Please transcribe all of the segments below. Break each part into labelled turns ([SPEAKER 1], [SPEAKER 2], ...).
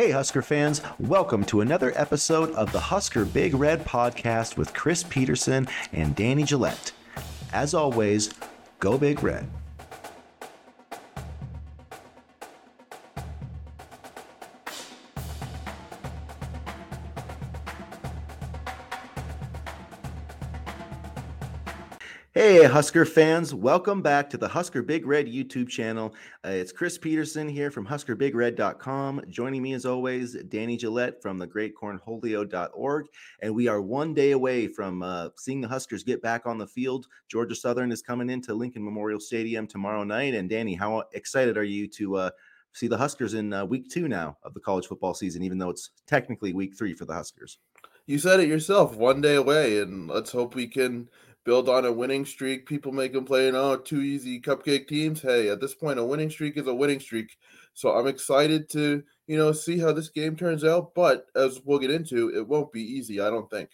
[SPEAKER 1] Hey, Husker fans, welcome to another episode of the Husker Big Red podcast with Chris Peterson and Danny Gillette. As always, go Big Red. Hey, Husker fans, welcome back to the Husker Big Red YouTube channel. Uh, it's Chris Peterson here from HuskerBigRed.com. Joining me as always, Danny Gillette from the GreatCornholio.org. And we are one day away from uh, seeing the Huskers get back on the field. Georgia Southern is coming into Lincoln Memorial Stadium tomorrow night. And Danny, how excited are you to uh, see the Huskers in uh, week two now of the college football season, even though it's technically week three for the Huskers?
[SPEAKER 2] You said it yourself, one day away. And let's hope we can build on a winning streak. People may complain, oh, two easy cupcake teams. Hey, at this point, a winning streak is a winning streak. So I'm excited to, you know, see how this game turns out. But as we'll get into, it won't be easy, I don't think.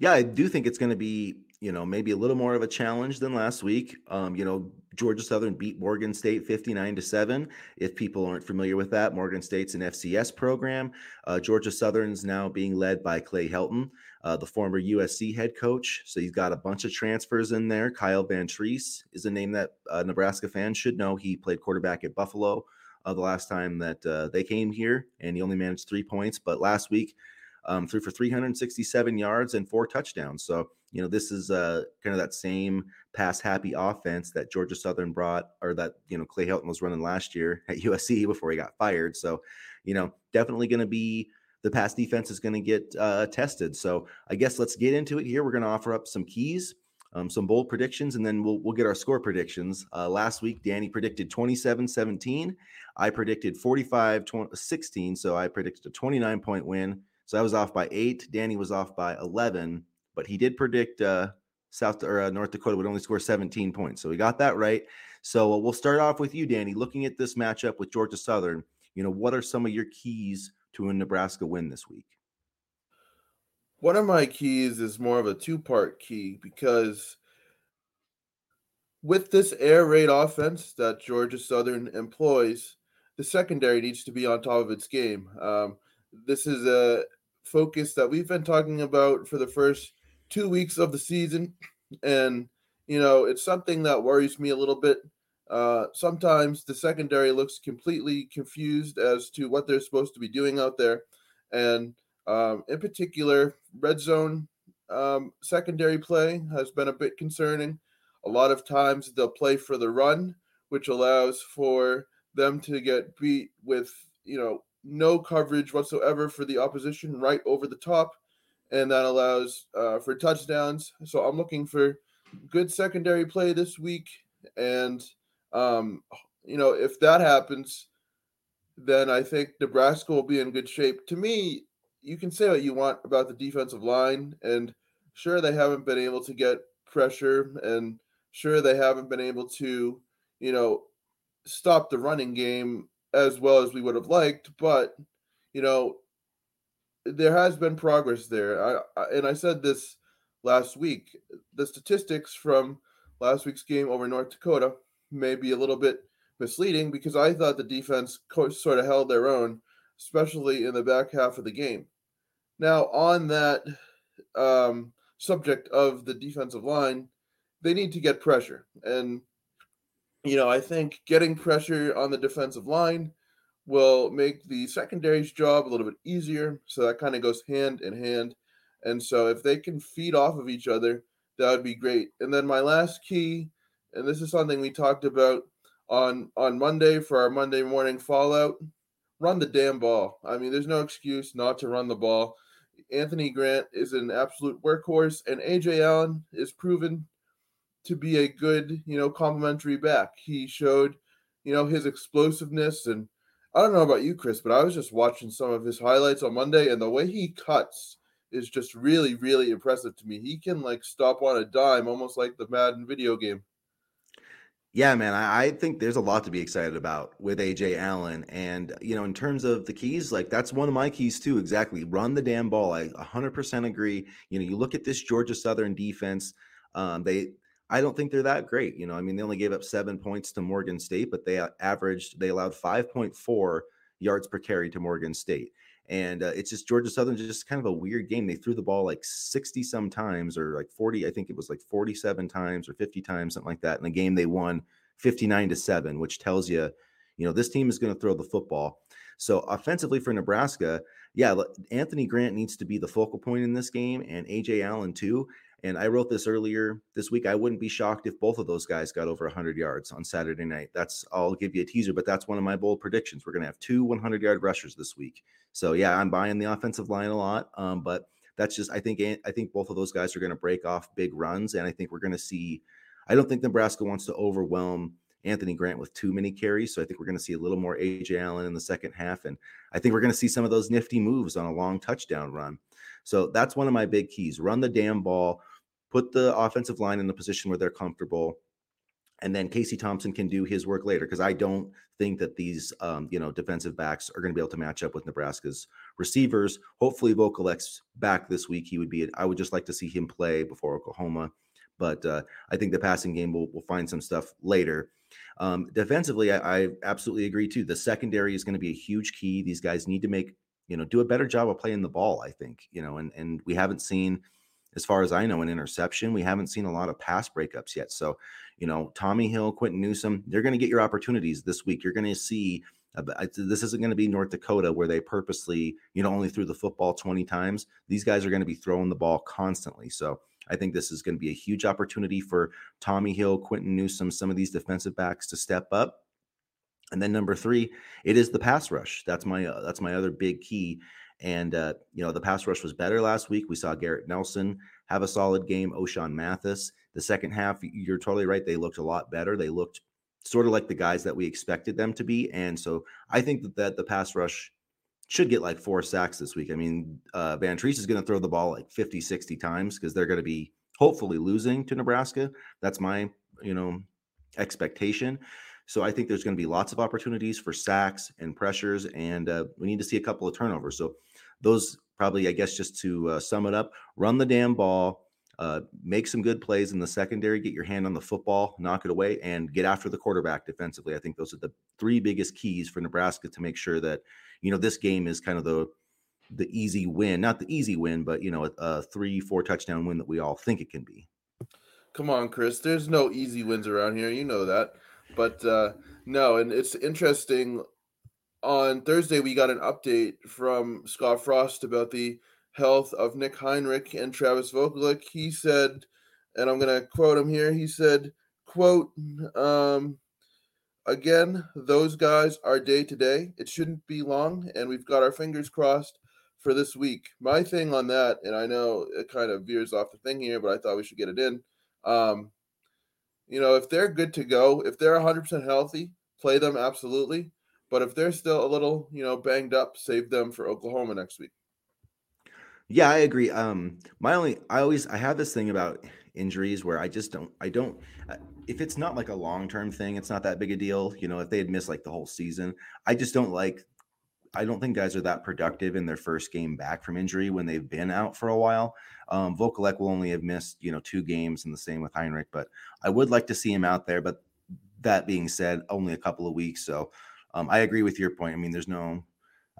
[SPEAKER 1] Yeah, I do think it's going to be, you know, maybe a little more of a challenge than last week. Um, you know, Georgia Southern beat Morgan State 59 to 7. If people aren't familiar with that, Morgan State's an FCS program. Uh, Georgia Southern's now being led by Clay Helton uh, the former USC head coach. So he's got a bunch of transfers in there. Kyle Vantrease is a name that uh, Nebraska fans should know. He played quarterback at Buffalo uh, the last time that uh, they came here, and he only managed three points. But last week, um, threw for 367 yards and four touchdowns. So you know this is uh, kind of that same pass happy offense that Georgia Southern brought, or that you know Clay Helton was running last year at USC before he got fired. So you know definitely going to be the pass defense is going to get uh, tested. So I guess let's get into it here. We're going to offer up some keys, um, some bold predictions, and then we'll, we'll get our score predictions. Uh, last week, Danny predicted 27 17. I predicted 45 16. So I predicted a 29 point win. So I was off by eight. Danny was off by 11, but he did predict uh, South or uh, North Dakota would only score 17 points. So we got that right. So uh, we'll start off with you, Danny. Looking at this matchup with Georgia Southern, you know, what are some of your keys to a Nebraska win this week?
[SPEAKER 2] One of my keys is more of a two part key because with this air raid offense that Georgia Southern employs, the secondary needs to be on top of its game. Um, this is a focus that we've been talking about for the first two weeks of the season. And, you know, it's something that worries me a little bit uh, sometimes the secondary looks completely confused as to what they're supposed to be doing out there. And um, in particular, red zone um, secondary play has been a bit concerning. A lot of times they'll play for the run, which allows for them to get beat with, you know, no coverage whatsoever for the opposition right over the top. And that allows uh, for touchdowns. So I'm looking for good secondary play this week. And um, you know, if that happens, then I think Nebraska will be in good shape. To me, you can say what you want about the defensive line, and sure, they haven't been able to get pressure, and sure, they haven't been able to, you know, stop the running game as well as we would have liked, but, you know, there has been progress there. I, I, and I said this last week. The statistics from last week's game over North Dakota maybe a little bit misleading because I thought the defense sort of held their own, especially in the back half of the game. Now, on that um, subject of the defensive line, they need to get pressure. And, you know, I think getting pressure on the defensive line will make the secondary's job a little bit easier. So that kind of goes hand in hand. And so if they can feed off of each other, that would be great. And then my last key and this is something we talked about on on Monday for our Monday morning fallout. Run the damn ball. I mean, there's no excuse not to run the ball. Anthony Grant is an absolute workhorse, and Ajay Allen is proven to be a good, you know, complimentary back. He showed, you know, his explosiveness, and I don't know about you, Chris, but I was just watching some of his highlights on Monday, and the way he cuts is just really, really impressive to me. He can like stop on a dime, almost like the Madden video game.
[SPEAKER 1] Yeah, man, I, I, think there's a lot to be excited about with Ajay Allen. And, you know, in terms of the keys, like that's one of my keys too. Exactly. Run the damn ball. I 100% agree. You know, you look at this Georgia Southern defense, um, they, I don't think they're that great. You know, I mean, they only gave up seven points to Morgan State, but they averaged, they allowed 5.4 yards per carry to Morgan State. And uh, it's just Georgia Southern just kind of a weird game. They threw the ball like 60 some times or like 40, I think it was like 47 times or 50 times, something like that. In the game they won 59 to 7, which tells you, you know, this team is going to throw the football. So offensively for Nebraska, yeah, Anthony Grant needs to be the focal point in this game and Ajay Allen too. And I wrote this earlier this week. I wouldn't be shocked if both of those guys got over 100 yards on Saturday night. That's I'll give you a teaser, but that's one of my bold predictions. We're going to have two 100 yard rushers this week. So yeah, I'm buying the offensive line a lot. Um, but that's just I think I think both of those guys are going to break off big runs, and I think we're going to see. I don't think Nebraska wants to overwhelm Anthony Grant with too many carries. So I think we're going to see a little more Ajay Allen in the second half. And I think we're going to see some of those nifty moves on a long touchdown run. So that's one of my big keys. Run the damn ball, put the offensive line in the position where they're comfortable. And then Casey Thompson can do his work later because I don't think that these, um, you know, defensive backs are going to be able to match up with Nebraska's receivers. Hopefully, Vokolek's back this week. He would be. I would just like to see him play before Oklahoma, but uh, I think the passing game will will find some stuff later. Um, defensively, I, I absolutely agree too. The secondary is going to be a huge key. These guys need to make you know do a better job of playing the ball. I think you know, and and we haven't seen, as far as I know, an interception. We haven't seen a lot of pass breakups yet. So you know, Tommy Hill, Quinton Newsome, they're going to get your opportunities this week. You're going to see. Uh, this isn't going to be North Dakota where they purposely, you know, only threw the football 20 times. These guys are going to be throwing the ball constantly. So I think this is going to be a huge opportunity for Tommy Hill, Quinton Newsome, some of these defensive backs to step up. And then number three, it is the pass rush. That's my uh, that's my other big key. And uh, you know the pass rush was better last week. We saw Garrett Nelson have a solid game. Ochaun Mathis. The second half, you're totally right. They looked a lot better. They looked sort of like the guys that we expected them to be. And so I think that, that the pass rush should get like four sacks this week. I mean, uh, Vantrease is going to throw the ball like 50, 60 times because they're going to be hopefully losing to Nebraska. That's my, you know, expectation. So I think there's going to be lots of opportunities for sacks and pressures, and uh, we need to see a couple of turnovers. So those probably, I guess, just to uh, sum it up, run the damn ball, uh, make some good plays in the secondary, get your hand on the football, knock it away, and get after the quarterback defensively. I think those are the three biggest keys for Nebraska to make sure that you know this game is kind of the the easy win, not the easy win, but you know a, a three four touchdown win that we all think it can be.
[SPEAKER 2] Come on, Chris. There's no easy wins around here. You know that. But uh, no, and it's interesting. On Thursday, we got an update from Scott Frost about the health of Nick Henrich and Travis Vokolek. He said, and I'm going to quote him here. He said, "quote um, Again, those guys are day to day. It shouldn't be long, and we've got our fingers crossed for this week. My thing on that, and I know it kind of veers off the thing here, but I thought we should get it in. Um, you know, if they're good to go, if they're 100% healthy, play them absolutely. But if they're still a little, you know, banged up, save them for Oklahoma next week.
[SPEAKER 1] Yeah, I agree. Um, my only, I always, I have this thing about injuries where I just don't, I don't, uh, if it's not like a long term thing, it's not that big a deal. You know, if they had missed like the whole season, I just don't like, I don't think guys are that productive in their first game back from injury when they've been out for a while. Um, Vokolek will only have missed, you know, two games and the same with Henrich. but I would like to see him out there. But that being said, only a couple of weeks. So um, I agree with your point. I mean, there's no,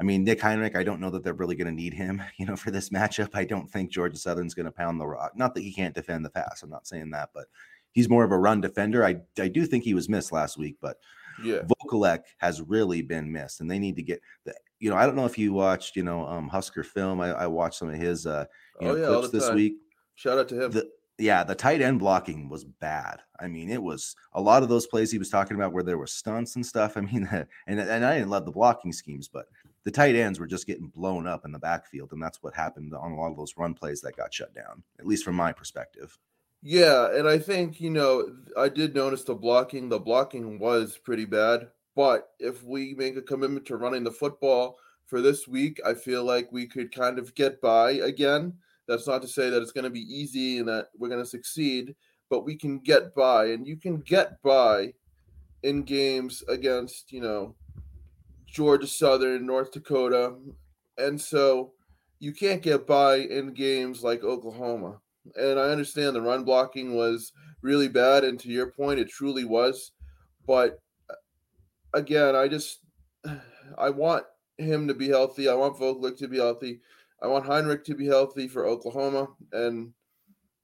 [SPEAKER 1] I mean, Nick Henrich, I don't know that they're really going to need him, you know, for this matchup. I don't think Georgia Southern's going to pound the rock. Not that he can't defend the pass. I'm not saying that, but he's more of a run defender. I, I do think he was missed last week, but yeah, Vokolek has really been missed, and they need to get the. You know, I don't know if you watched, you know, um, Husker film. I, I watched some of his, uh, you oh, know, yeah, clips this week.
[SPEAKER 2] Shout out to him.
[SPEAKER 1] The, yeah, the tight end blocking was bad. I mean, it was a lot of those plays he was talking about where there were stunts and stuff. I mean, and and I didn't love the blocking schemes, but the tight ends were just getting blown up in the backfield, and that's what happened on a lot of those run plays that got shut down. At least from my perspective.
[SPEAKER 2] Yeah, and I think you know I did notice the blocking. The blocking was pretty bad, but if we make a commitment to running the football for this week, I feel like we could kind of get by again that's not to say that it's going to be easy and that we're going to succeed, but we can get by. And you can get by in games against, you know, Georgia Southern, North Dakota. And so you can't get by in games like Oklahoma. And I understand the run blocking was really bad. And to your point, it truly was. But again, I just, I want him to be healthy. I want Vokolek to be healthy. I want Henrich to be healthy for Oklahoma. And,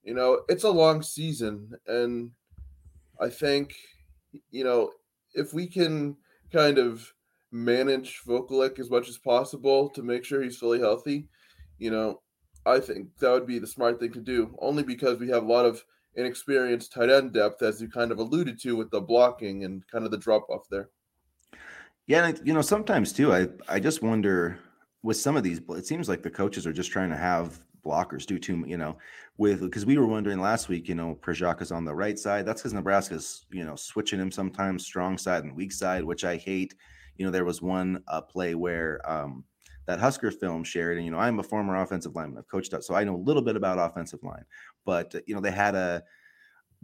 [SPEAKER 2] you know, it's a long season. And I think, you know, if we can kind of manage Vokolek as much as possible to make sure he's fully healthy, you know, I think that would be the smart thing to do, only because we have a lot of inexperienced tight end depth, as you kind of alluded to with the blocking and kind of the drop off there.
[SPEAKER 1] Yeah, and you know, sometimes too, I I just wonder with some of these. It seems like the coaches are just trying to have blockers do too, you know, with because we were wondering last week, you know, is on the right side. That's because Nebraska's, you know, switching him sometimes strong side and weak side, which I hate. You know, there was one uh, play where um, that Husker film shared, and you know, I'm a former offensive lineman. I've coached up, so I know a little bit about offensive line. But you know, they had a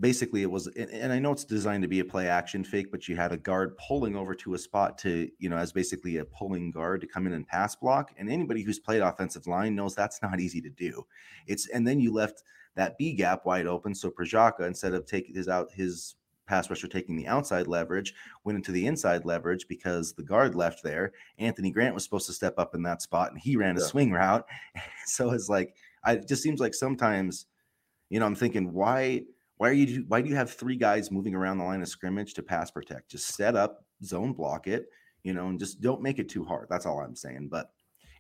[SPEAKER 1] basically it was and i know it's designed to be a play action fake but you had a guard pulling over to a spot to you know as basically a pulling guard to come in and pass block and anybody who's played offensive line knows that's not easy to do. It's and then you left that b gap wide open so Priejauka, instead of taking his out his pass rusher taking the outside leverage went into the inside leverage because the guard left there. Anthony grant was supposed to step up in that spot and he ran a swing route. So it's like I, it just seems like sometimes you know i'm thinking why why are you why do you have three guys moving around the line of scrimmage to pass protect? Just set up, zone block it, you know, and just don't make it too hard. That's all I'm saying. But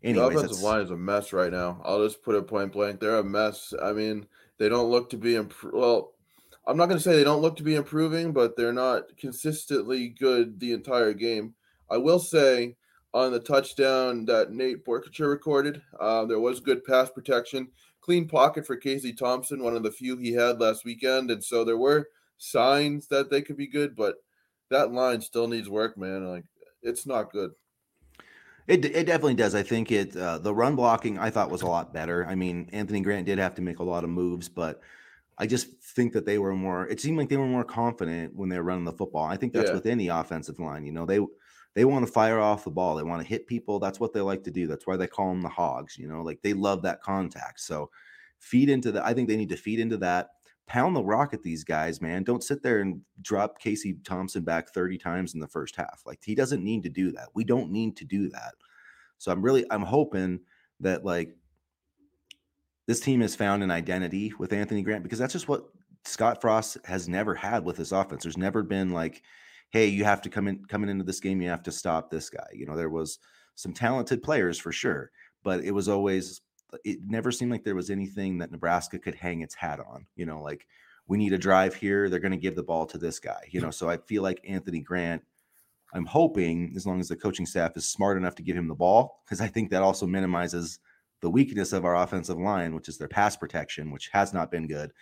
[SPEAKER 1] anyways,
[SPEAKER 2] the offensive line is a mess right now. I'll just put it point blank. They're a mess. I mean, they don't look to be imp- well. I'm not going to say they don't look to be improving, but they're not consistently good the entire game. I will say on the touchdown that Nate Boerkircher recorded, uh, there was good pass protection clean pocket for Casey Thompson, one of the few he had last weekend. And so there were signs that they could be good, but that line still needs work, man. Like it's not good.
[SPEAKER 1] It, it definitely does. I think it uh, the run blocking I thought was a lot better. I mean, Anthony Grant did have to make a lot of moves, but I just think that they were more. It seemed like they were more confident when they were running the football. I think that's yeah. with any offensive line. You know, they they want to fire off the ball. They want to hit people. That's what they like to do. That's why they call them the hogs. You know, like they love that contact. So feed into that. I think they need to feed into that. Pound the rock at these guys, man. Don't sit there and drop Casey Thompson back 30 times in the first half. Like he doesn't need to do that. We don't need to do that. So I'm really I'm hoping that like this team has found an identity with Anthony Grant because that's just what Scott Frost has never had with his offense. There's never been like hey, you have to come in coming into this game, you have to stop this guy. You know, there was some talented players for sure, but it was always it never seemed like there was anything that Nebraska could hang its hat on. You know, like we need a drive here, they're going to give the ball to this guy. You know, so I feel like Anthony Grant. I'm hoping, as long as the coaching staff is smart enough to give him the ball, because I think that also minimizes the weakness of our offensive line, which is their pass protection, which has not been good.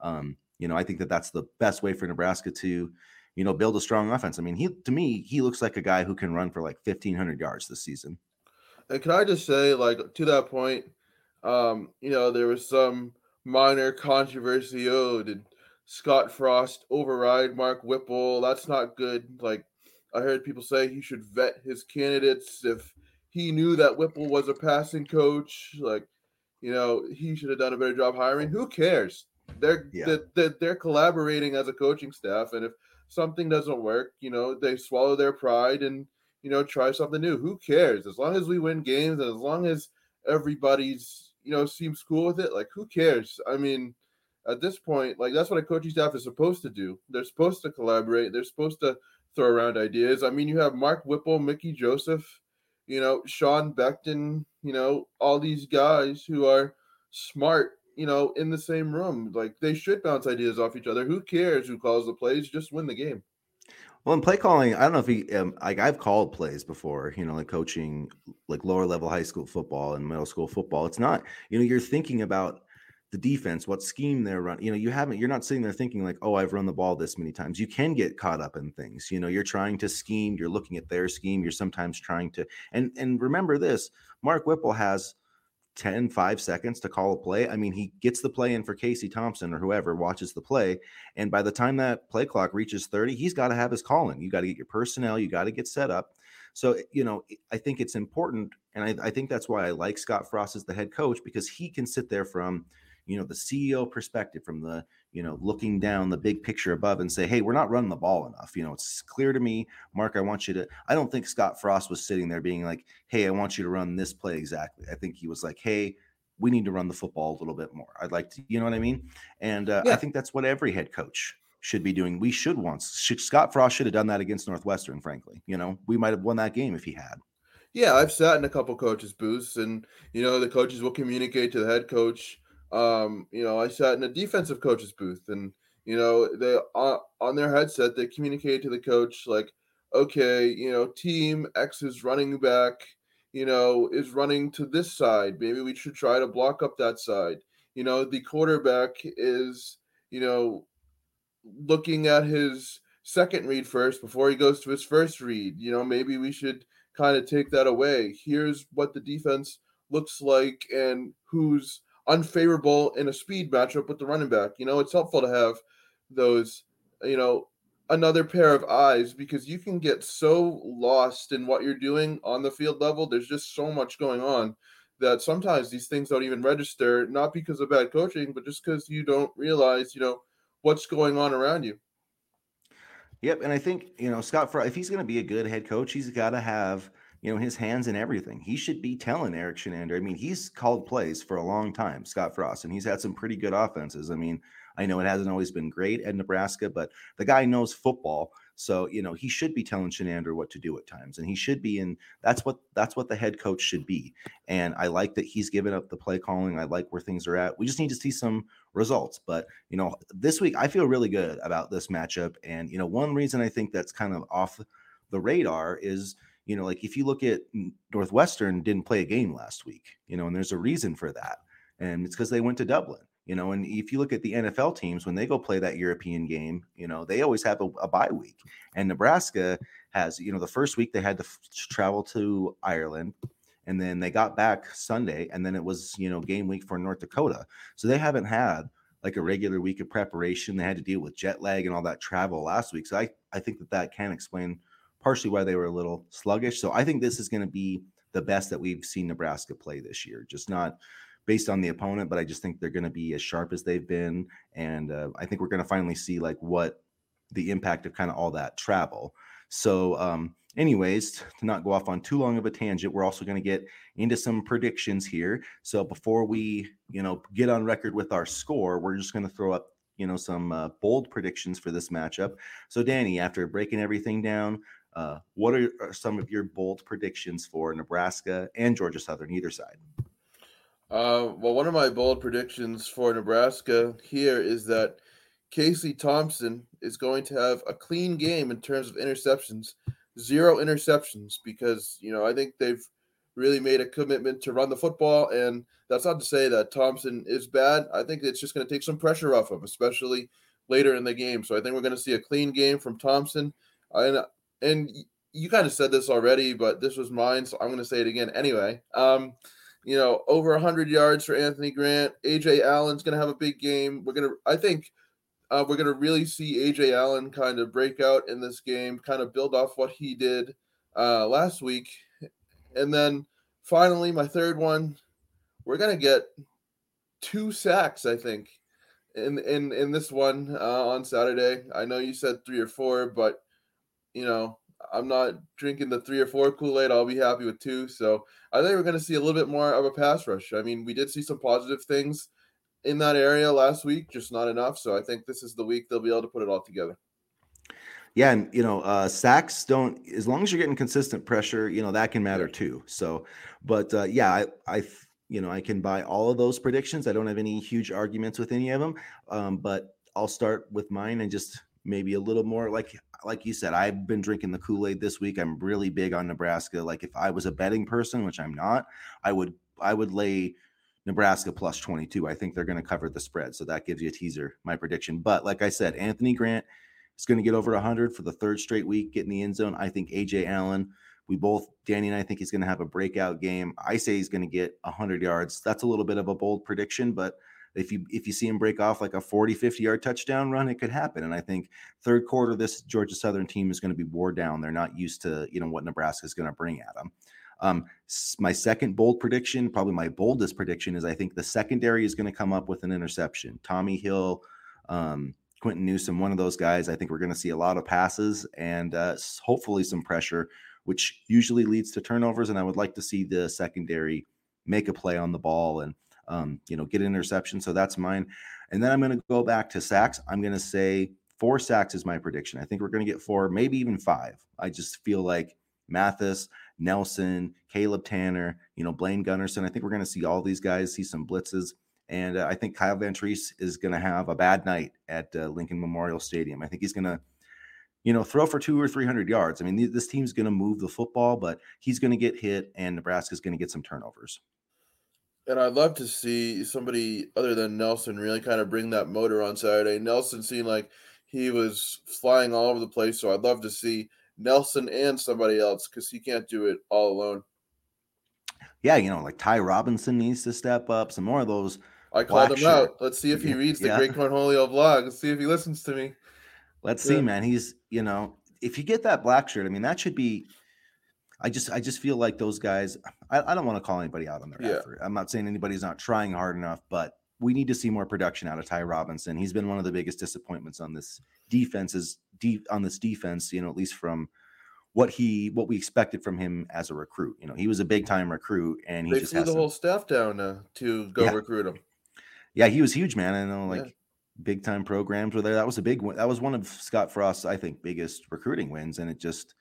[SPEAKER 1] Um, you know, I think that that's the best way for Nebraska to you know, build a strong offense. I mean, he to me, he looks like a guy who can run for like 1500 yards this season.
[SPEAKER 2] And can I just say, like, to that point, um, you know, there was some minor controversy. Oh, did Scott Frost override Mark Whipple? That's not good. Like, I heard people say he should vet his candidates if he knew that Whipple was a passing coach. Like, you know, he should have done a better job hiring. Who cares? They're, yeah. they're, they're collaborating as a coaching staff, and if something doesn't work, you know, they swallow their pride and, you know, try something new. Who cares? As long as we win games and as long as everybody's, you know, seems cool with it, like who cares? I mean, at this point, like that's what a coaching staff is supposed to do. They're supposed to collaborate. They're supposed to throw around ideas. I mean, you have Mark Whipple, Mickey Joseph, you know, Sean Beckton, you know, all these guys who are smart you know, in the same room. Like they should bounce ideas off each other. Who cares who calls the plays? Just win the game.
[SPEAKER 1] Well, in play calling, I don't know if he um, like I've called plays before, you know, like coaching like lower level high school football and middle school football. It's not, you know, you're thinking about the defense, what scheme they're running. You know, you haven't, you're not sitting there thinking like, oh, I've run the ball this many times. You can get caught up in things. You know, you're trying to scheme, you're looking at their scheme, you're sometimes trying to, and and remember this, Mark Whipple has 10, 5 seconds to call a play. I mean, he gets the play in for Casey Thompson or whoever watches the play. And by the time that play clock reaches 30, he's got to have his calling. You got to get your personnel, you got to get set up. So, eh, you know, eh, I think it's important. And I, I, think that's why I like Scott Frost as the head coach because he can sit there from, you know the CEO perspective, from the you know looking down the big picture above, and say, hey, we're not running the ball enough. You know, it's clear to me, Mark. I want you to. I don't think Scott Frost was sitting there being like, hey, I want you to run this play exactly. I think he was like, hey we need to run the football a little bit more. I'd like to, you know what I mean? And uh, yeah. I think that's what every head coach should be doing. We should once should, Scott Frost should have done that against Northwestern. Frankly, you know, we might have won that game if he had.
[SPEAKER 2] Yeah, I've sat in a couple coaches' booths, and you know the coaches will communicate to the head coach. Um, you know, I sat in a defensive coach's booth, and you know they uh, on their headset they communicated to the coach like, okay, you know, team X is running back you know, is running to this side. Maybe we should try to block up that side. You know, the quarterback is, you know, looking at his second read first before he goes to his first read. You know, maybe we should kind of take that away. Here's what the defense looks like and who's unfavorable in a speed matchup with the running back. You know, it's helpful to have those, you know, another pair of eyes because you can get so lost in what you're doing on the field level. There's just so much going on that sometimes these things don't even register, not because of bad coaching, but just because you don't realize, you know, what's going on around you.
[SPEAKER 1] Yep, and I think you know Scott. If he's going to be a good head coach, he's got to have you know his hands in everything. He should be telling Erik Chinander. I mean, he's called plays for a long time, Scott Frost, and he's had some pretty good offenses. I mean, I know it hasn't always been great at Nebraska, but the guy knows football. So, you know, he should be telling Chinander what to do at times. And he should be in that's what that's what the head coach should be. And I like that he's given up the play calling. I like where things are at. We just need to see some results. But, you know, this week I feel really good about this matchup. And, you know, one reason I think that's kind of off the radar is you know, like if you look at Northwestern didn't play a game last week, you know, and there's a reason for that. And it's because they went to Dublin. You know, and if you look at the NFL teams when they go play that European game, you know, they always have a, a bye week. And Nebraska has, you know, the first week they had to f- travel to Ireland and then they got back Sunday and then it was, you know, game week for North Dakota. So they haven't had like a regular week of preparation. They had to deal with jet lag and all that travel last week. So I, I think that that can explain partially why they were a little sluggish. So I think this is going to be the best that we've seen Nebraska play this year. Just not based on the opponent, but I just think they're going to be as sharp as they've been, and uh, I think we're going to finally see like what the impact of kind of all that travel. So, um, anyways, to not go off on too long of a tangent, we're also going to get into some predictions here. So before we, you know, get on record with our score, we're just going to throw up you know some uh, bold predictions for this matchup. So Danny, after breaking everything down, uh, what are, are, some of your bold predictions for Nebraska and Georgia Southern, either side?
[SPEAKER 2] Uh, well, one of my bold predictions for Nebraska here is that Casey Thompson is going to have a clean game in terms of interceptions, zero interceptions, because you know I think they've really made a commitment to run the football, and that's not to say that Thompson is bad. I think it's just going to take some pressure off him, especially later in the game. So I think we're going to see a clean game from Thompson, and and you kind of said this already, but this was mine, so I'm going to say it again anyway. Um, you know, over 100 yards for Anthony Grant. Ajay Allen's going to have a big game. We're going to, I think, uh, we're going to really see Ajay Allen kind of break out in this game, kind of build off what he did uh, last week. And then finally, my third one, we're going to get two sacks, I think, in in in this one uh, on Saturday. I know you said three or four, but you know, I'm not drinking the three or four Kool Aid. I'll be happy with two. So I think we're going to see a little bit more of a pass rush. I mean, we did see some positive things in that area last week, just not enough. So I think this is the week they'll be able to put it all together.
[SPEAKER 1] Yeah, and you know, uh, sacks don't as long as you're getting consistent pressure, you know that can matter too. So, but uh, yeah, I, I, you know, I can buy all of those predictions. I don't have any huge arguments with any of them, um, but I'll start with mine and just maybe a little more like like you said, I've been drinking the Kool Aid this week. I'm really big on Nebraska. Like if I was a betting person, which I'm not, I would I would lay Nebraska plus 22. I think they're going to cover the spread. So that gives you a teaser, my prediction. But like I said, Anthony Grant is going to get over 100 for the third straight week, get in the end zone. I think Ajay Allen, we both, Danny and I think he's going to have a breakout game. I say he's going to get 100 yards. That's a little bit of a bold prediction, but if you if you see him break off like a 40 50 yard touchdown run it could happen and i think third quarter this georgia southern team is going to be wore down they're not used to you know what nebraska is going to bring at them Um, my second bold prediction, probably my boldest prediction, is I think the secondary is going to come up with an interception. Tommy Hill, um, Quinton Newsome, one of those guys. I think we're going to see a lot of passes and uh, hopefully some pressure, which usually leads to turnovers. And I would like to see the secondary make a play on the ball and um, you know get an interception. So that's mine. And then I'm going to go back to sacks. I'm going to say four sacks is my prediction. I think we're going to get four, maybe even five. I just feel like Mathis, Nelson, Caleb Tannor, you know Blaise Gunnerson. I think we're going to see all these guys see some blitzes. And uh, I think Kyle Vantrease is going to have a bad night at uh, Lincoln Memorial Stadium. I think he's going to, you know, throw for two or 300 yards. I mean, th- this team's going to move the football, but he's going to get hit, and Nebraska's going to get some turnovers.
[SPEAKER 2] And I'd love to see somebody other than Nelson really kind of bring that motor on Saturday. Nelson seemed like he was flying all over the place. So I'd love to see Nelson and somebody else because he can't do it all alone.
[SPEAKER 1] Yeah, you know, like Ty Robinson needs to step up. Some more of those
[SPEAKER 2] I called him shirt. out. Let's see if he reads the yeah. Great Cornholio blog. Let's see if he listens to me.
[SPEAKER 1] Let's yeah. see, man. He's, you know, if you get that black shirt, I mean, that should be. I just, I just feel like those guys. I, I don't want to call anybody out on their yeah. effort. I'm not saying anybody's not trying hard enough, but we need to see more production out of Ty Robinson. He's been one of the biggest disappointments on this defense's deep on this defense. You know, at least from what he what we expected from him as a recruit. You know, he was a big time recruit, and he
[SPEAKER 2] they
[SPEAKER 1] just
[SPEAKER 2] flew the whole staff down uh, to go yeah. recruit him.
[SPEAKER 1] Yeah, he was huge, man. I know, like yeah. big time programs were there. That was a big one. That was one of Scott Frost's, I think, biggest recruiting wins. And it just,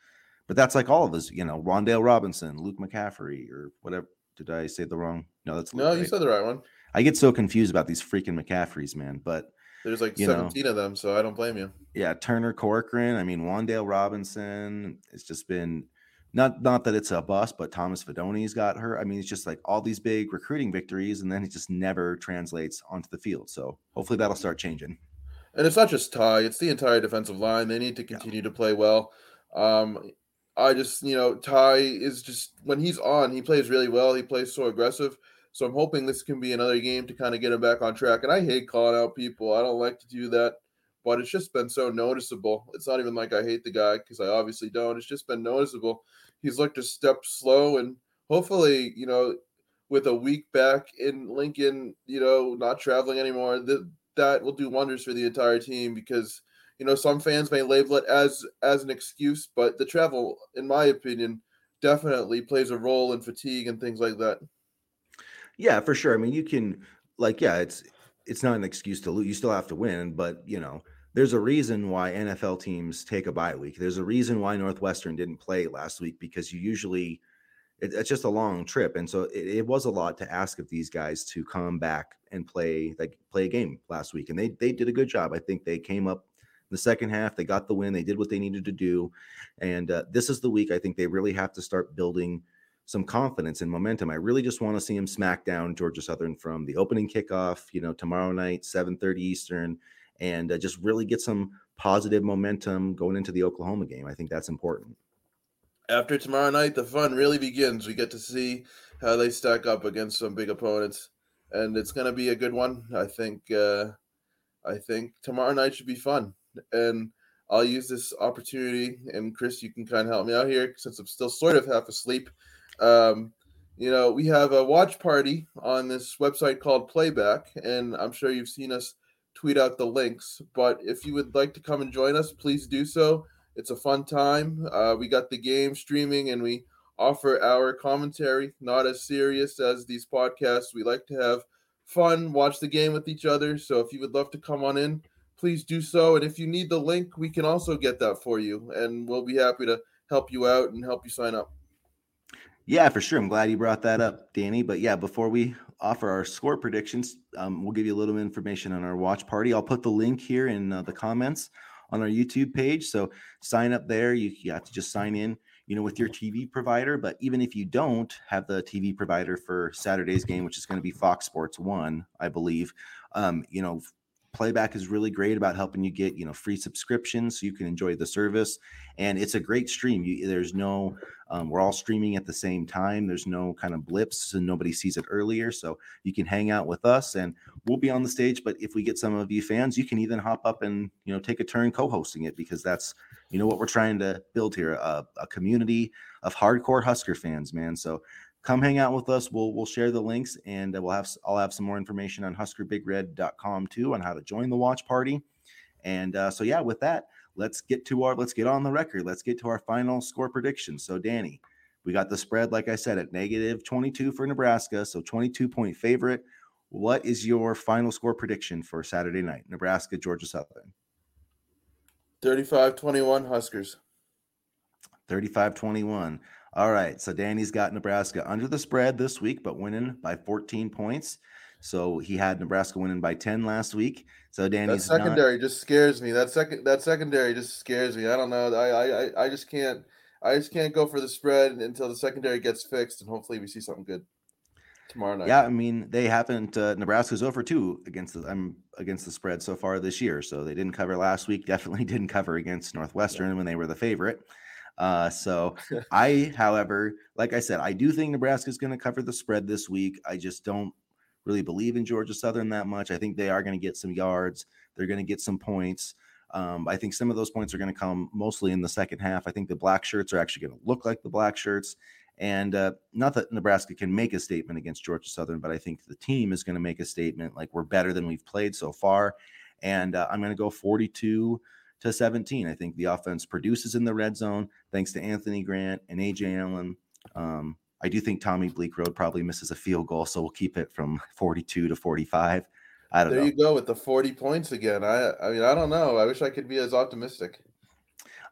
[SPEAKER 1] but that's like all of us, you know, Wan'Dale Robinson, Luke McCaffrey, or whatever. Did I say the wrong? No, that's
[SPEAKER 2] Luke, no, you right? said the right one.
[SPEAKER 1] I get so confused about these freaking McCaffreys, man. But
[SPEAKER 2] there's like 17 know, of them, so I don't blame you.
[SPEAKER 1] Yeah, Turner Corcoran. I mean, Wan'Dale Robinson. It's just been not not that it's a bust, but Thomas Fidone's got her. I mean, it's just like all these big recruiting victories, and then it just never translates onto the field. So hopefully that'll start changing.
[SPEAKER 2] And it's not just Ty; it's the entire defensive line. They need to continue yeah. to play well. Um, I just, you know, Ty is just when he's on, he plays really well. He plays so aggressive. So I'm hoping this can be another game to kind of get him back on track. And I hate calling out people. I don't like to do that, but it's just been so noticeable. It's not even like I hate the guy because I obviously don't. It's just been noticeable he's looked a step slow, and hopefully, you know, with a week back in Lincoln, you know, not traveling anymore, that that will do wonders for the entire team because you know some fans may label it as as an excuse, but the travel, in my opinion, definitely plays a role in fatigue and things like that.
[SPEAKER 1] Yeah, for sure. I mean, you can like, yeah, it's it's not an excuse to lose. You still have to win, but you know, there's a reason why NFL teams take a bye week. There's a reason why Northwestern didn't play last week because you usually it, it's just a long trip, and so it, it, was a lot to ask of these guys to come back and play like play a game last week, and they they did a good job. I think they came up the second half, they got the win, they did what they needed to do, and uh, this is the week I think they really have to start building some confidence and momentum. I really just want to see them smack down Georgia Southern from the opening kickoff, you know, tomorrow night, 7:30 Eastern and uh, just really get some positive momentum going into the Oklahoma game. I think that's important.
[SPEAKER 2] After tomorrow night, the fun really begins. We get to see how they stack up against some big opponents, and it's going to be a good one. I think. Uh, I think tomorrow night should be fun, and I'll use this opportunity. And Chris, you can kind of help me out here since I'm still sort of half asleep. Um, you know, we have a watch party on this website called Playback, and I'm sure you've seen us tweet out the links. But if you would like to come and join us, please do so. It's a fun time. Uh, we got the game streaming and we offer our commentary, not as serious as these podcasts. We like to have fun, watch the game with each other. So if you would love to come on in, please do so. And if you need the link, we can also get that for you. And we'll be happy to help you out and help you sign up.
[SPEAKER 1] Yeah, for sure. I'm glad you brought that up, Danny. But yeah, before we offer our score predictions, um, we'll give you a little information on our watch party. I'll put the link here in uh, the comments on our YouTube page. So sign up there. You, you have to just sign in, you know, with your TV provider. But even if you don't have the TV provider for Saturday's game, which is going to be Fox Sports One, I believe, um, you know, playback is really great about helping you get you know free subscriptions so you can enjoy the service. And it's a great stream. You, there's no um, we're all streaming at the same time. There's no kind of blips so nobody sees it earlier. So you can hang out with us and we'll be on the stage. But if we get some of you fans you can even hop up and you know take a turn co-hosting it because that's you know what we're trying to build here a, a community of hardcore husker fans man. So come hang out with us. We'll we'll share the links and we'll have I'll have some more information on huskerbigred.com too on how to join the watch party. And uh, so yeah, with that, let's get to our let's get on the record. Let's get to our final score prediction. So Danny, we got the spread like I said at negative 22 for Nebraska, so 22 point favorite. What is your final score prediction for Saturday night? Nebraska, Georgia Southern.
[SPEAKER 2] 35-21 Huskers.
[SPEAKER 1] 35-21. All right. So Danny's got Nebraska under the spread this week, but winning by 14 points. So he had Nebraska winning by 10 last week. So Danny's
[SPEAKER 2] that secondary not... just scares me. That second that secondary just scares me. I don't know. I I I just can't I just can't go for the spread until the secondary gets fixed and hopefully we see something good tomorrow night.
[SPEAKER 1] Yeah, I mean they haven't. Uh, Nebraska's over two against the I'm against the spread so far this year. So they didn't cover last week. Definitely didn't cover against Northwestern yeah. when they were the favorite. Uh, so I, however, like I said, I do think Nebraska is going to cover the spread this week. I just don't really believe in Georgia Southern that much. I think they are going to get some yards. They're going to get some points. Um, I think some of those points are going to come mostly in the second half. I think the black shirts are actually going to look like the black shirts. And uh, not that Nebraska can make a statement against Georgia Southern, but I think the team is going to make a statement like we're better than we've played so far. And uh, I'm going to go 42 to 17. I think the offense produces in the red zone thanks to Anthony Grant and Ajay Allen. Um, I do think Tommy Bleekrode probably misses a field goal, so we'll keep it from 42 to 45. I don't
[SPEAKER 2] there
[SPEAKER 1] know.
[SPEAKER 2] you go with the 40 points again. I I mean I don't know. I wish I could be as optimistic.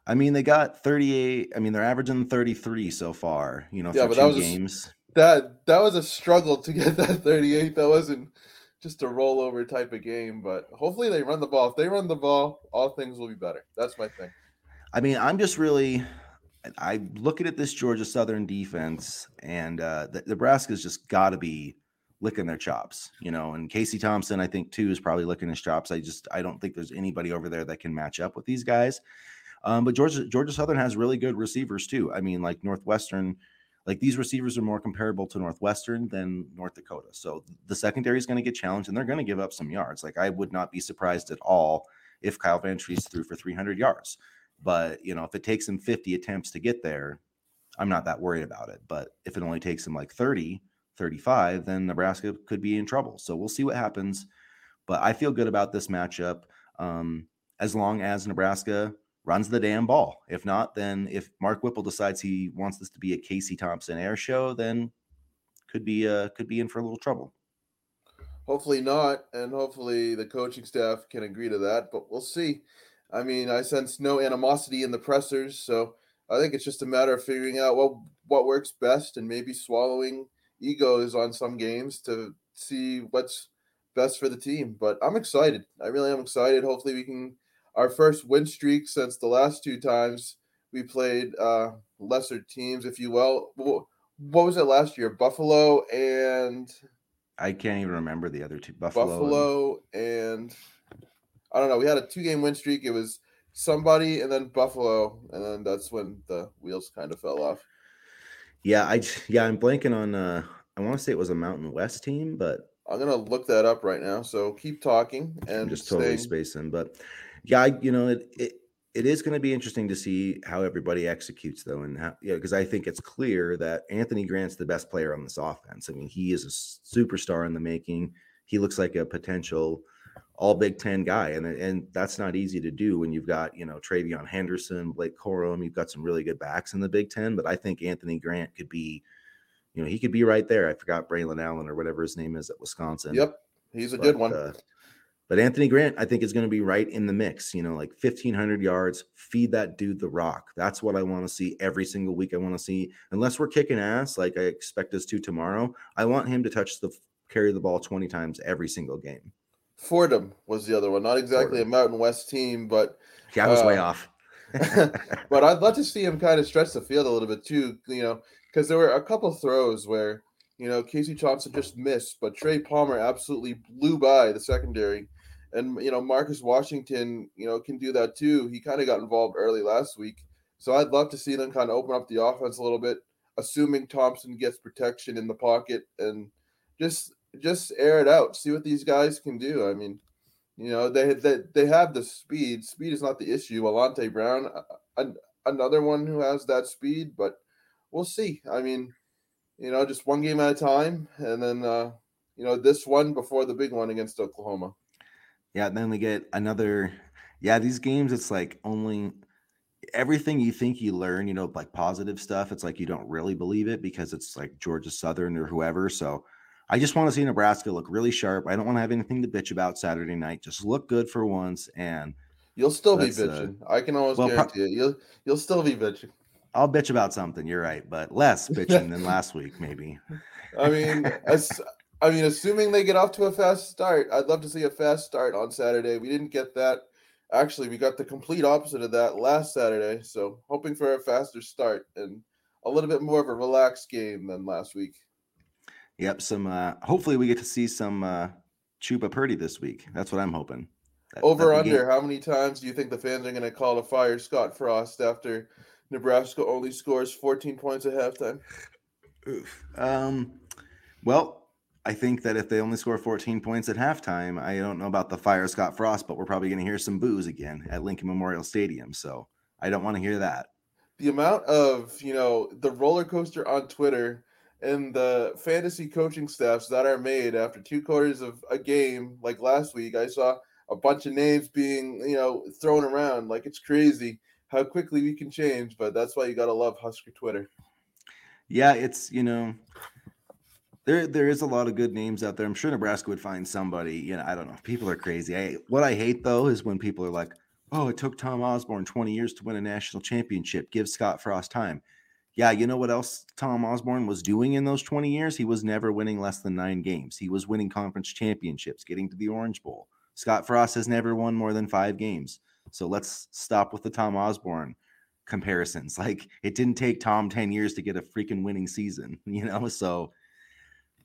[SPEAKER 1] I mean they got 38. I mean they're averaging 33 so far. You know,
[SPEAKER 2] yeah, but that was games. A, that that was a struggle to get that 38. That wasn't just a rollover type of game. But hopefully they run the ball. If they run the ball, all things will be better. That's my thing.
[SPEAKER 1] I mean, I'm just really I looking at this Georgia Southern defense, and uh, the, Nebraska's just got to be licking their chops, you know. And Casey Thompson, I think too, is probably licking his chops. I just I don't think there's anybody over there that can match up with these guys. Um, but Georgia Georgia Southern has really good receivers too. I mean, like Northwestern like these receivers are more comparable to Northwestern than North Dakota. So the secondary is going to get challenged and they're going to give up some yards. Like I would not be surprised at all if Kyle Vantrease threw for 300 yards. But, you know, if it takes him 50 attempts to get there, I'm not that worried about it. But if it only takes him like 30, 35, then Nebraska could be in trouble. So we'll see what happens. But I feel good about this matchup. Um, as long as Nebraska runs the damn ball. If not, then if Mark Whipple decides he wants this to be a Casey Thompson air show, then could be uh could be in for a little trouble.
[SPEAKER 2] Hopefully not, and hopefully the coaching staff can agree to that, but we'll see. I mean, I sense no animosity in the pressers, so I think it's just a matter of figuring out what what works best and maybe swallowing egos on some games to see what's best for the team. But I'm excited. I really am excited. Hopefully we can our first win streak since the last two times we played uh, lesser teams, if you will. What was it last year? Buffalo and
[SPEAKER 1] I can't even remember the other two. Buffalo,
[SPEAKER 2] Buffalo and, and I don't know. We had a two game win streak. It was somebody and then Buffalo, and then that's when the wheels kind of fell off.
[SPEAKER 1] Yeah, I yeah, I'm blanking on. uh I want to say it was a Mountain West team, but
[SPEAKER 2] I'm gonna look that up right now. So keep talking and
[SPEAKER 1] I'm just totally spacing. But yeah, I, you know, it, it it is going to be interesting to see how everybody executes though and how yeah because i think it's clear that anthony grant's the best player on this offense. I mean he is a superstar in the making. He looks like a potential all big 10 guy and and that's not easy to do when you've got you know TreVeyon henderson blake corum you've got some really good backs in the big 10 but i think anthony grant could be you know he could be right there. I forgot braelon allen or whatever his name is at wisconsin.
[SPEAKER 2] Yep he's a but, good one. uh,
[SPEAKER 1] but Anthony Grant, I think, is going to be right in the mix. You know, like 1,500 yards, feed that dude the rock. That's what I want to see every single week. I want to see, unless we're kicking ass like I expect us to tomorrow, I want him to touch the carry the ball 20 times every single game.
[SPEAKER 2] Fordham was the other one. Not exactly Fordham. a Mountain West team, but
[SPEAKER 1] yeah, I was uh, way off.
[SPEAKER 2] but I'd love to see him kind of stretch the field a little bit too, you know, because there were a couple throws where, you know, Casey Thompson just missed, but Trey Palmer absolutely blew by the secondary and you know Marcus Washington, you know, can do that too. He kind of got involved early last week, so I'd love to see them kind of open up the offense a little bit, assuming Thompson gets protection in the pocket and just just air it out, see what these guys can do. I mean, you know, they they they have the speed. Speed is not the issue. Alante Brown, another one who has that speed, but we'll see. I mean, you know, just one game at a time, and then uh, you know this one before the big one against Oklahoma.
[SPEAKER 1] Yeah, then we get another. Yeah, these games, it's like only everything you think you learn, you know, like positive stuff. It's like you don't really believe it because it's like Georgia Southern or whoever. So I just want to see Nebraska look really sharp. I don't want to have anything to bitch about Saturday night. Just look good for once, and
[SPEAKER 2] you'll still be uh, bitching. Uh, I can almost well, guarantee pro- it. You'll you'll still be bitching.
[SPEAKER 1] I'll bitch about something. You're right, but less bitching than last week, maybe.
[SPEAKER 2] I mean, as I mean, assuming they get off to a fast start, I'd love to see a fast start on Saturday. We didn't get that. Actually, we got the complete opposite of that last Saturday. So, hoping for a faster start and a little bit more of a relaxed game than last week.
[SPEAKER 1] Yep. Some. Uh, hopefully, we get to see some uh, Chubba Purdy this week. That's what I'm hoping.
[SPEAKER 2] That, Over under. How many times do you think the fans are going to call to fire Scott Frost after Nebraska only scores 14 points at halftime?
[SPEAKER 1] Oof. Um. Well, I think that if they only score 14 points at halftime, I don't know about the fire Scott Frost, but we're probably going to hear some boos again at Lincoln Memorial Stadium. So I don't want to hear that.
[SPEAKER 2] The amount of, you know, the roller coaster on Twitter and the fantasy coaching staffs that are made after two quarters of a game, like last week, I saw a bunch of names being, you know, thrown around. Like it's crazy how quickly we can change, but that's why you got to love Husker Twitter.
[SPEAKER 1] Yeah, it's, you know, there there is a lot of good names out there. I'm sure Nebraska would find somebody. You know, I don't know. People are crazy. I, what I hate though is when people are like, "Oh, it took Tom Osborne 20 years to win a national championship. Give Scott Frost time." Yeah, you know what else Tom Osborne was doing in those 20 years? He was never winning less than nine games. He was winning conference championships, getting to the Orange Bowl. Scott Frost has never won more than five games. So let's stop with the Tom Osborne comparisons. Like it didn't take Tom 10 years to get a freaking winning season, you know? So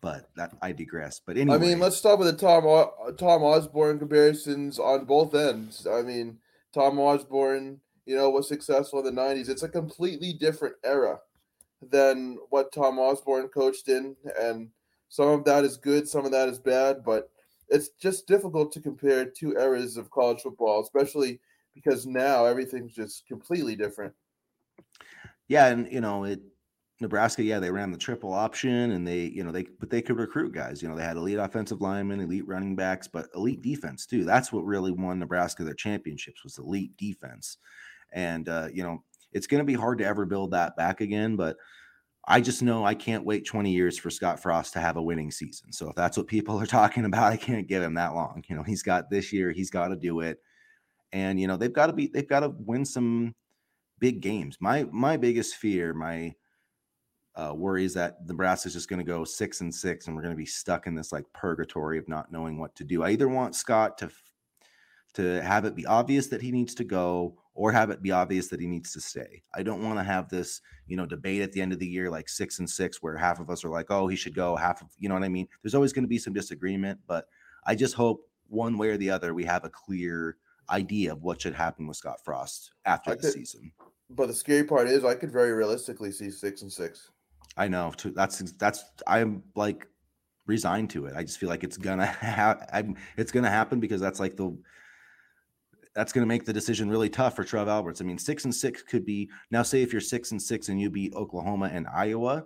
[SPEAKER 1] but that I digress. But anyway,
[SPEAKER 2] I mean, let's start with the Tom Tom Osborne comparisons on both ends. I mean, Tom Osborne, you know, was successful in the '90s. It's a completely different era than what Tom Osborne coached in, and some of that is good, some of that is bad. But it's just difficult to compare two eras of college football, especially because now everything's just completely different.
[SPEAKER 1] Yeah, and you know it Nebraska, yeah, they ran the triple option and they, you know, they but they could recruit guys. You know, they had elite offensive linemen, elite running backs, but elite defense too. That's what really won Nebraska their championships was elite defense. And uh, you know, it's going to be hard to ever build that back again, but I just know I can't wait 20 years for Scott Frost to have a winning season. So if that's what people are talking about, I can't give him that long. You know, he's got this year, he's got to do it. And you know, they've got to be they've got to win some big games. My my biggest fear, my uh, worries that Nebraska is just going to go six and six, and we're going to be stuck in this like purgatory of not knowing what to do. I either want Scott to to have it be obvious that he needs to go, or have it be obvious that he needs to stay. I don't want to have this, you know, debate at the end of the year like six and six, where half of us are like, oh, he should go, half of you know what I mean. There's always going to be some disagreement, but I just hope one way or the other we have a clear idea of what should happen with Scott Frost after the season.
[SPEAKER 2] But the scary part is, I could very realistically see six and six.
[SPEAKER 1] I know. Too, that's that's I'm like resigned to it. I just feel like it's gonna happen. It's gonna happen because that's like the that's to make the decision really tough for Trev Alberts. I mean, six and six could be now. Say if you're six and six and you beat Oklahoma and Iowa,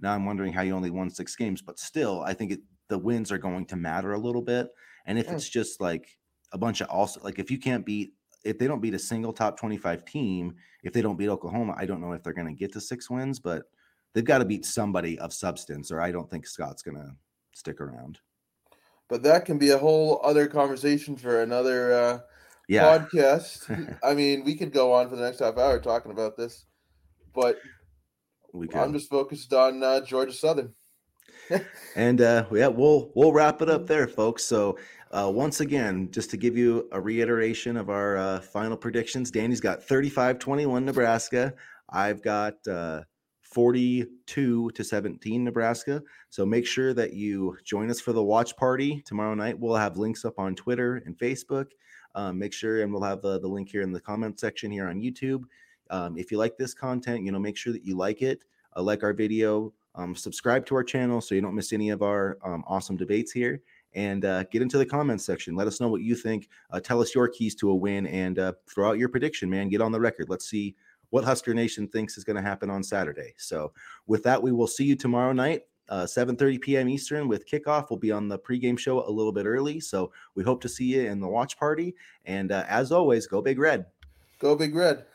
[SPEAKER 1] now I'm wondering how you only won six games. But still, I think it, the wins are going to matter a little bit. And if mm. it's just like a bunch of also like if you can't beat if they don't beat a single top 25 team, if they don't beat Oklahoma, I don't know if they're going to get to six wins, but they've got to beat somebody of substance, or I don't think Scott's going to stick around.
[SPEAKER 2] But that can be a whole other conversation for another uh, yeah. podcast. I mean, we could go on for the next half hour talking about this, but we I'm just focused on uh, Georgia Southern.
[SPEAKER 1] and uh, yeah, we'll we'll wrap it up there, folks. So uh, once again, just to give you a reiteration of our uh, final predictions, Danny's got 35-21 Nebraska. I've got uh, 42 to 17 Nebraska. So make sure that you join us for the watch party tomorrow night. We'll have links up on Twitter and Facebook. Um, make sure, and we'll have the, the link here in the comment section here on YouTube. Um, if you like this content, you know, make sure that you like it, uh, like our video, um, subscribe to our channel so you don't miss any of our um, awesome debates here and uh, get into the comments section. Let us know what you think. Uh, tell us your keys to a win and uh, throw out your prediction, man. Get on the record. Let's see what Husker Nation thinks is going to happen on Saturday. So, with that, we will see you tomorrow night. Uh, 7:30 p.m. Eastern with kickoff. We'll be on the pregame show a little bit early, so we hope to see you in the watch party. And uh, as always, go Big Red.
[SPEAKER 2] Go Big Red.